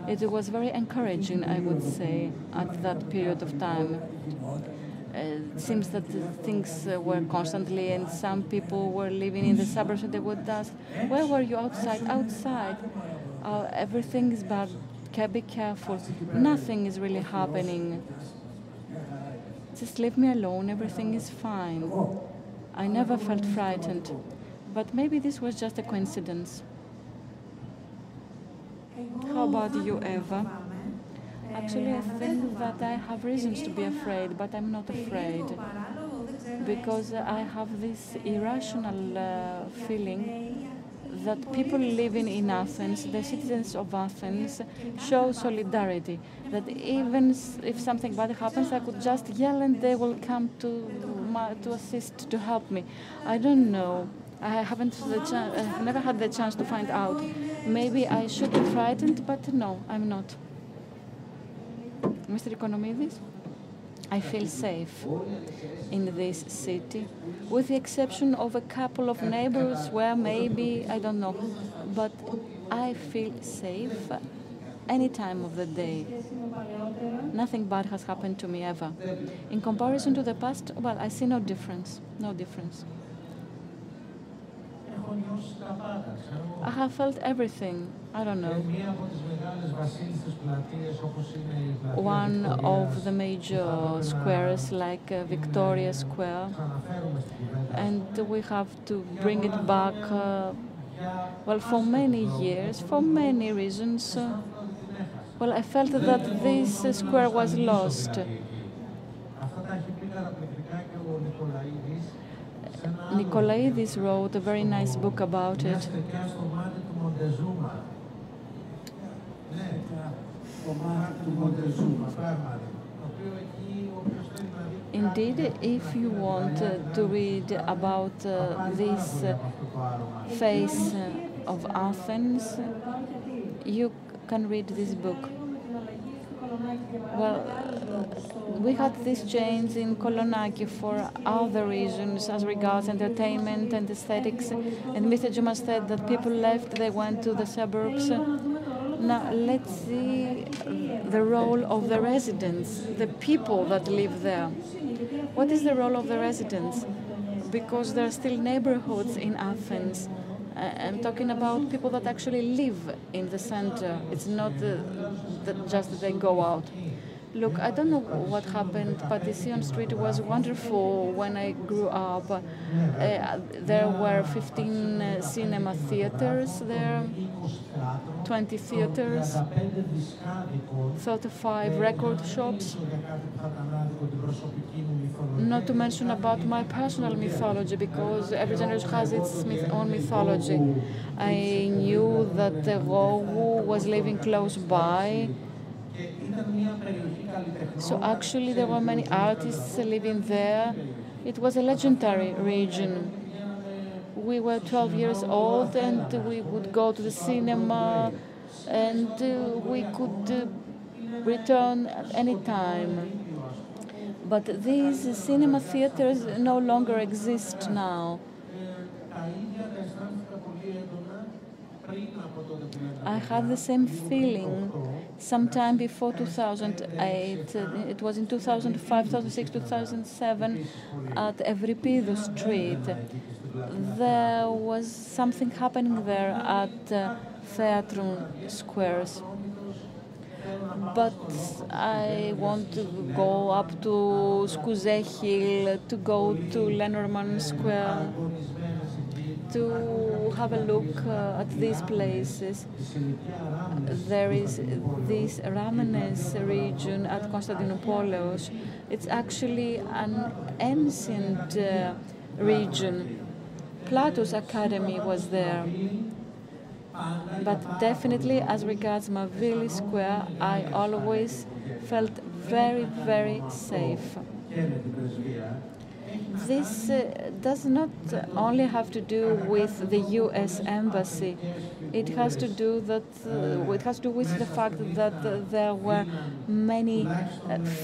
It was very encouraging, I would say, at that period of time. Uh, it seems that things uh, were constantly, and some people were living in the suburbs, and they would ask, "Where were you outside? Outside? Uh, everything is bad. Be careful. Nothing is really happening." just leave me alone, everything is fine. I never felt frightened. But maybe this was just a coincidence. How about you, Eva? Actually, I think that I have reasons to be afraid, but I'm not afraid because I have this irrational uh, feeling that people living in Athens, the citizens of Athens, show solidarity. That even if something bad happens, I could just yell and they will come to my, to assist to help me. I don't know. I haven't the chance. I've never had the chance to find out. Maybe I should be frightened, but no, I'm not. Mr. Oikonomidis? I feel safe in this city, with the exception of a couple of neighbors where maybe, I don't know, but I feel safe any time of the day. Nothing bad has happened to me ever. In comparison to the past, well, I see no difference. No difference. I have felt everything. I don't know. One of the major squares, like uh, Victoria Square, and we have to bring it back. Uh, well, for many years, for many reasons. Uh, well, I felt that this square was lost. Nikolaidis wrote a very nice book about it. Indeed, if you want uh, to read about uh, this uh, face of Athens, you can read this book. Well, we had this change in Kolonaki for other reasons as regards entertainment and aesthetics. And Mr. Tzouma said that people left, they went to the suburbs. Now, let's see the role of the residents, the people that live there. What is the role of the residents? Because there are still neighborhoods in Athens. I'm talking about people that actually live in the center. It's not uh, that just that they go out. Look, I don't know what happened. Patission Street was wonderful when I grew up. Uh, there were 15 uh, cinema theaters there, 20 theaters, 35 record shops. Not to mention about my personal mythology, because every generation has its own mythology. I knew that the Rogou was living close by. So actually, there were many artists living there. It was a legendary region. We were 12 years old, and we would go to the cinema, and uh, we could uh, return at any time. But these cinema theaters no longer exist now. I had the same feeling sometime before 2008. It was in 2005, 2006, 2007 at Evripidou Street. There was something happening there at uh, Theatron Squares. But I want to go up to Skouze Hill, to go to Lenormand Square to have a look uh, at these places. There is this Ramenes region at Konstantinopoulos. It's actually an ancient uh, region. Plato's Academy was there. But definitely, as regards Mavili Square, I always felt very, very safe. This uh, does not only have to do with the U.S. embassy. It has to do that. Uh, it has to do with the fact that uh, there were many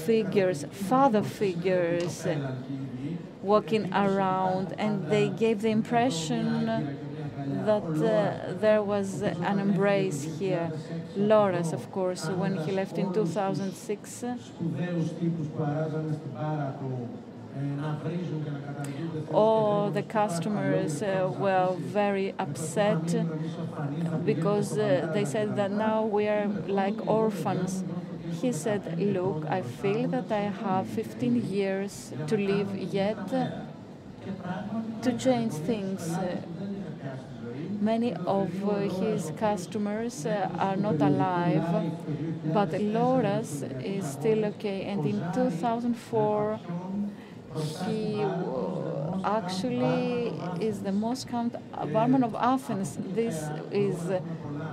figures, father figures, walking around, and they gave the impression that uh, there was an embrace here. Loras, of course, when he left in 2006. All the customers uh, were very upset because uh, they said that now we are like orphans. he said, Look, I feel that I have 15 years to live yet to change things. Many of his customers are not alive, but Laura's is still okay. And in 2004, he actually is the most count barman of Athens. This is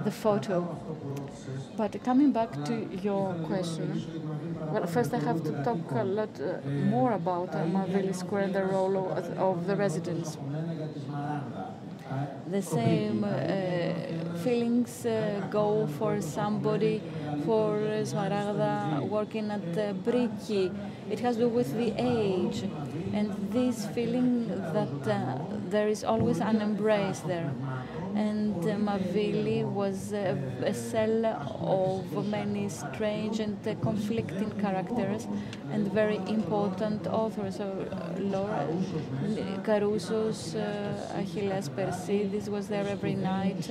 the photo. But coming back to your question, well, first I have to talk a lot uh, more about uh, Mavili Square and the role of, of the residents. The same uh, feelings uh, go for somebody, for Smaragda working at uh, Briki. It has to do with the age and this feeling that uh, there is always an embrace there and uh, Mavili was a cell of many strange and uh, conflicting characters and very important authors. So Laura Caruso's uh, Achilles Persidis was there every night.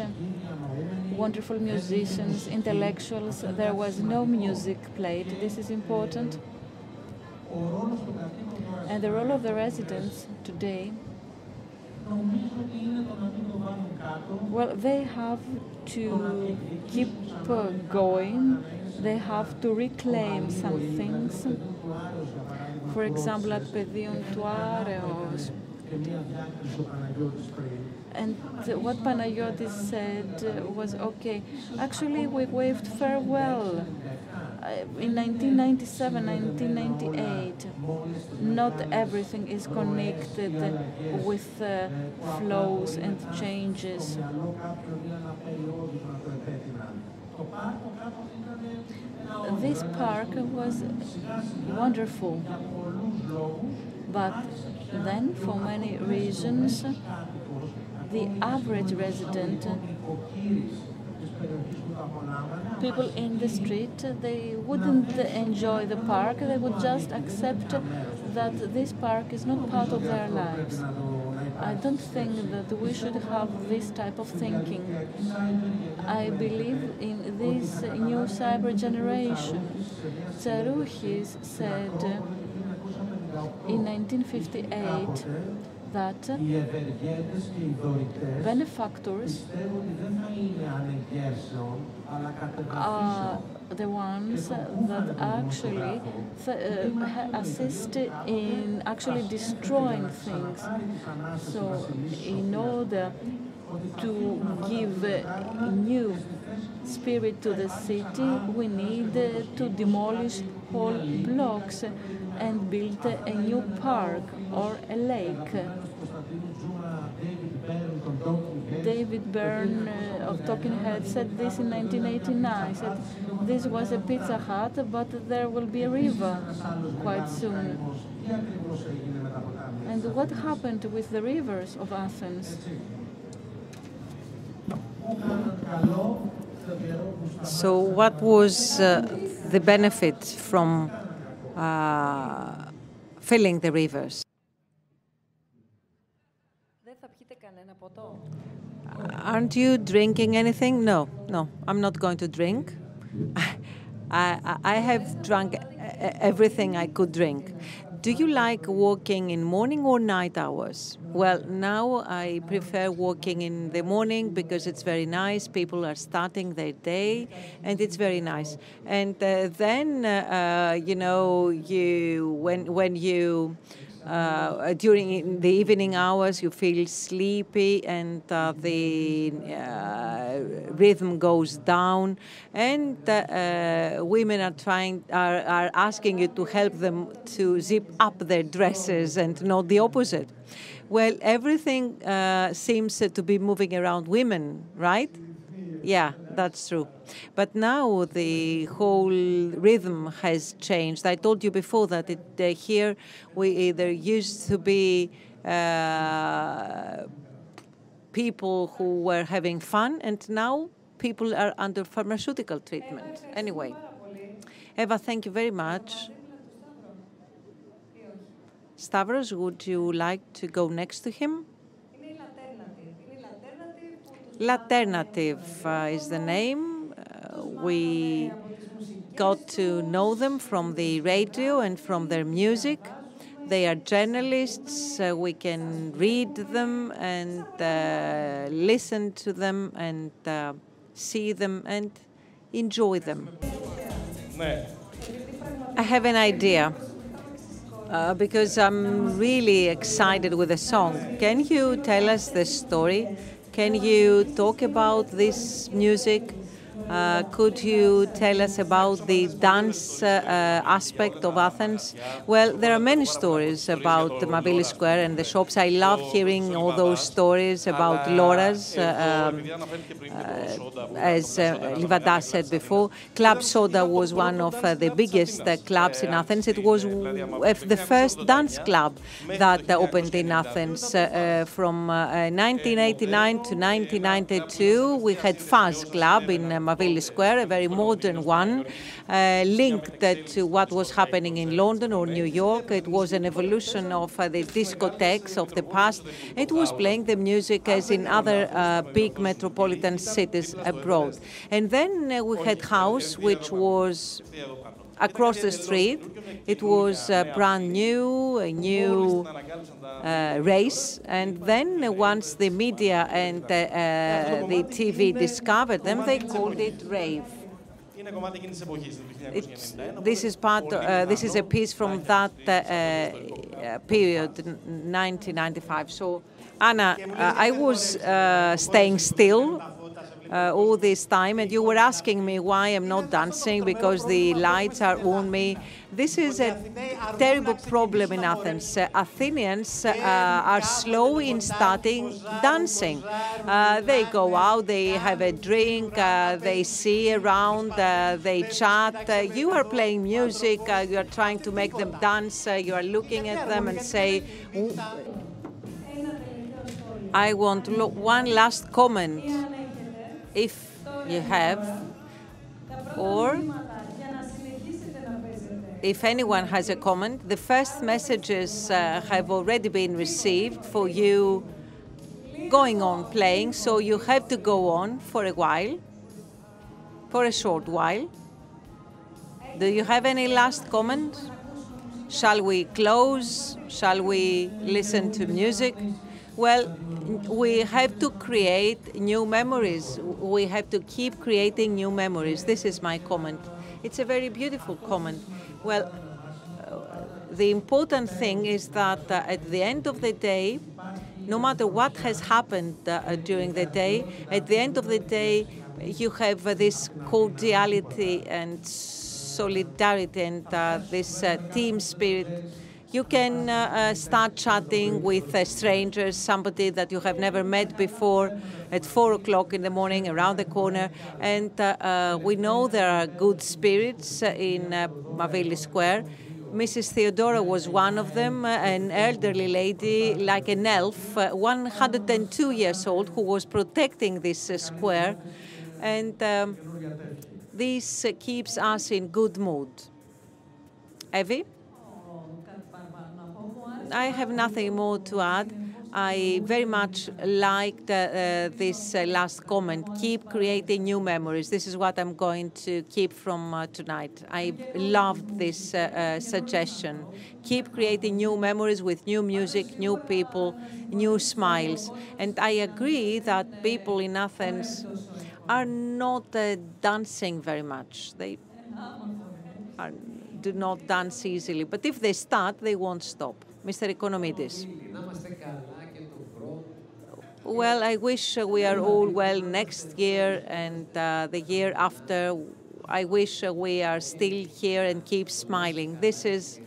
Wonderful musicians, intellectuals. There was no music played. This is important. And the role of the residents today well, they have to keep uh, going. They have to reclaim some things. For example, at Pedion tou Areos. And what Panagiotis said was okay. Actually, we waved farewell in 1997, 1998, not everything is connected with uh, flows and changes. This park was wonderful, but then, for many reasons, the average resident people in the street, they wouldn't enjoy the park. They would just accept that this park is not part of their lives. I don't think that we should have this type of thinking. I believe in this new cyber generation. Tsarouchis said in 1958 that benefactors are the ones that actually uh, assist in actually destroying things. So, in order to give a new spirit to the city, we need to demolish whole blocks and build a new park or a lake. David Byrne uh, of Talking Heads said this in 1989. He said this was a Pizza Hut, but there will be a river quite soon. And what happened with the rivers of Athens? So, what was uh, the benefit from uh, filling the rivers? Aren't you drinking anything? No, no, I'm not going to drink. I, I have drunk everything I could drink. Do you like walking in morning or night hours? Well, now I prefer walking in the morning because it's very nice. People are starting their day, and it's very nice. And uh, then, uh, you know, you when when you uh, during the evening hours, you feel sleepy and uh, the uh, rhythm goes down, and uh, uh, women are trying are, are asking you to help them to zip up their dresses and not the opposite. Well, everything uh, seems to be moving around women, right? Yeah, that's true. But now the whole rhythm has changed. I told you before that it, uh, here we there used to be uh, people who were having fun, and now people are under pharmaceutical treatment. Anyway, Eva, thank you very much. Stavros, would you like to go next to him? Laternative uh, is the name. Uh, we got to know them from the radio and from their music. They are journalists. Uh, we can read them and uh, listen to them and uh, see them and enjoy them. I have an idea. Uh, because I'm really excited with the song. Can you tell us the story? Can you talk about this music? Uh, could you tell us about the dance uh, uh, aspect of Athens? Well, there are many stories about the Mavili Square and the shops. I love hearing all those stories about Loras, uh, um, uh, as Livada said before. Plus Soda was one of the biggest clubs in Athens. It was the first dance club that opened in Athens. from 1989 to 1992, we had Fuzz Club in Mavili Square, a very modern one, uh, linked to what was happening in London or New York. It was an evolution of uh, the discotheques of the past. It was playing the music as in other uh, big metropolitan cities abroad. And then uh, we had House, which was across the street. It was uh, brand new, a new uh, race. And then uh, once the media and uh, uh, the TV discovered them, they called it rave. This is part. Uh, this is a piece from that period, 1995. So, Anna, I was staying still uh, all this time, and you were asking me why I'm not dancing because the lights are on me. This is a terrible problem in Athens. Uh, Athenians uh, are slow in starting dancing. Uh, they go out, they have a drink, uh, they see around, uh, they chat. you are playing music, you are trying to make them dance, you are looking at them and say, I want one last comment if you have, or if anyone has a comment, the first messages uh, have already been received for you going on playing, so you have to go on for a while, for a short while. Do you have any last comment? Shall we close? Shall we listen to music? Well, we have to create new memories. We have to keep creating new memories. This is my comment. It's a very beautiful comment. Well, uh, the important thing is that uh, at the end of the day, no matter what has happened uh, during the day, at the end of the day, you have uh, this cordiality and solidarity and uh, this uh, team spirit you can uh, uh, start chatting with uh, strangers, somebody that you have never met before, at four o'clock in the morning around the corner. And uh, we know there are good spirits in Mavili Square. Mrs. Theodora was one of them, an elderly lady, like an elf, 102 years old, who was protecting this square. And um, this keeps us in good mood. Evie? I have nothing more to add. I very much liked uh, uh, this uh, last comment. Keep creating new memories. This is what I'm going to keep from uh, tonight. I loved this uh, uh, suggestion. Keep creating new memories with new music, new people, new smiles. And I agree that people in Athens are not dancing very much. They are, do not dance easily. But if they start, they won't stop. Mr. Oikonomidis. Well, I wish we are all well next year and uh, the year after. I wish we are still here and keep smiling. This is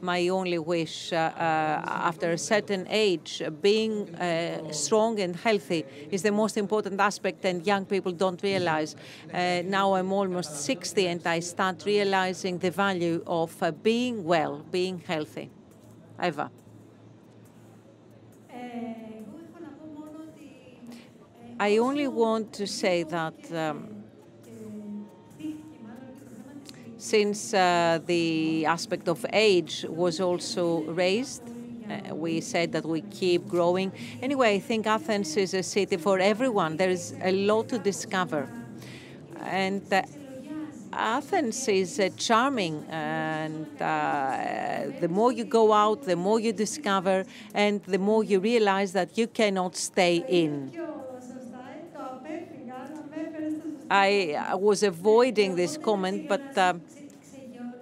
my only wish uh, uh, after a certain age. Being uh, strong and healthy is the most important aspect, and young people don't realize. Uh, now I'm almost 60, and I start realizing the value of uh, being well, being healthy. Εύα. I only want to say that um, since uh, the aspect of age was also raised, uh, we said that we keep growing. Anyway, I think Athens is a city for everyone. There is a lot to discover. And uh, Athens is uh, charming, and uh, the more you go out, the more you discover, and the more you realize that you cannot stay in. I was avoiding this comment, but uh,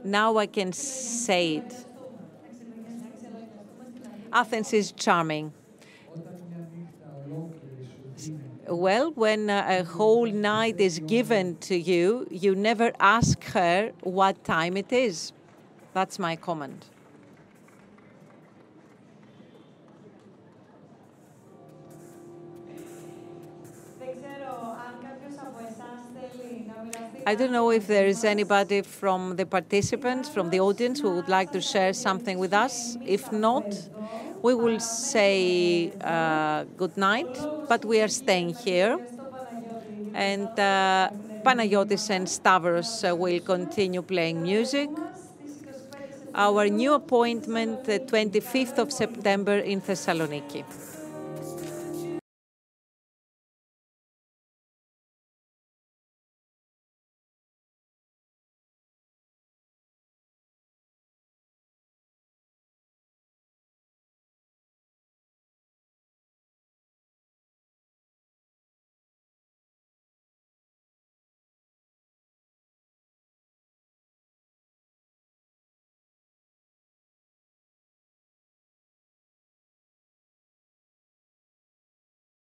now I can say it. Athens is charming. Well, when a whole night is given to you, you never ask her what time it is. That's my comment. I don't know if there is anybody from the participants, from the audience, who would like to share something with us. If not, we will say uh, good night, but we are staying here. And uh, Panagiotis and Stavros uh, will continue playing music. Our new appointment, the 25th of September in Thessaloniki.